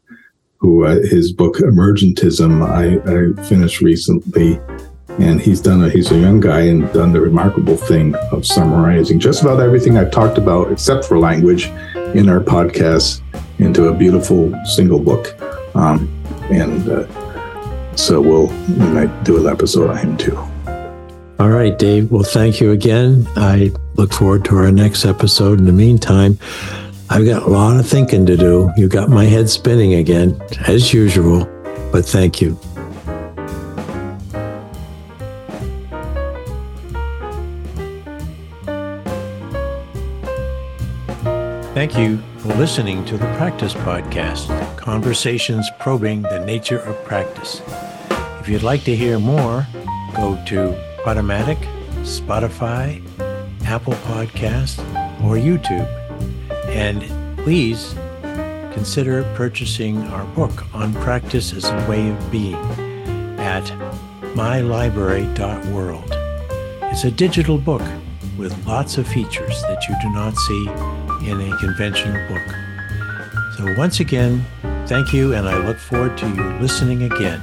who uh, his book Emergentism I, I finished recently, and he's done a he's a young guy and done the remarkable thing of summarizing just about everything I've talked about except for language in our podcast into a beautiful single book. Um, and uh, so we'll we might do an episode on him too. All right, Dave. Well, thank you again. I look forward to our next episode. In the meantime, I've got a lot of thinking to do. You got my head spinning again, as usual, but thank you. Thank you for listening to the Practice Podcast Conversations Probing the Nature of Practice. If you'd like to hear more, go to Automatic, Spotify, Apple Podcast, or YouTube. And please consider purchasing our book on practice as a way of being at mylibrary.world. It's a digital book with lots of features that you do not see in a conventional book. So, once again, thank you, and I look forward to you listening again.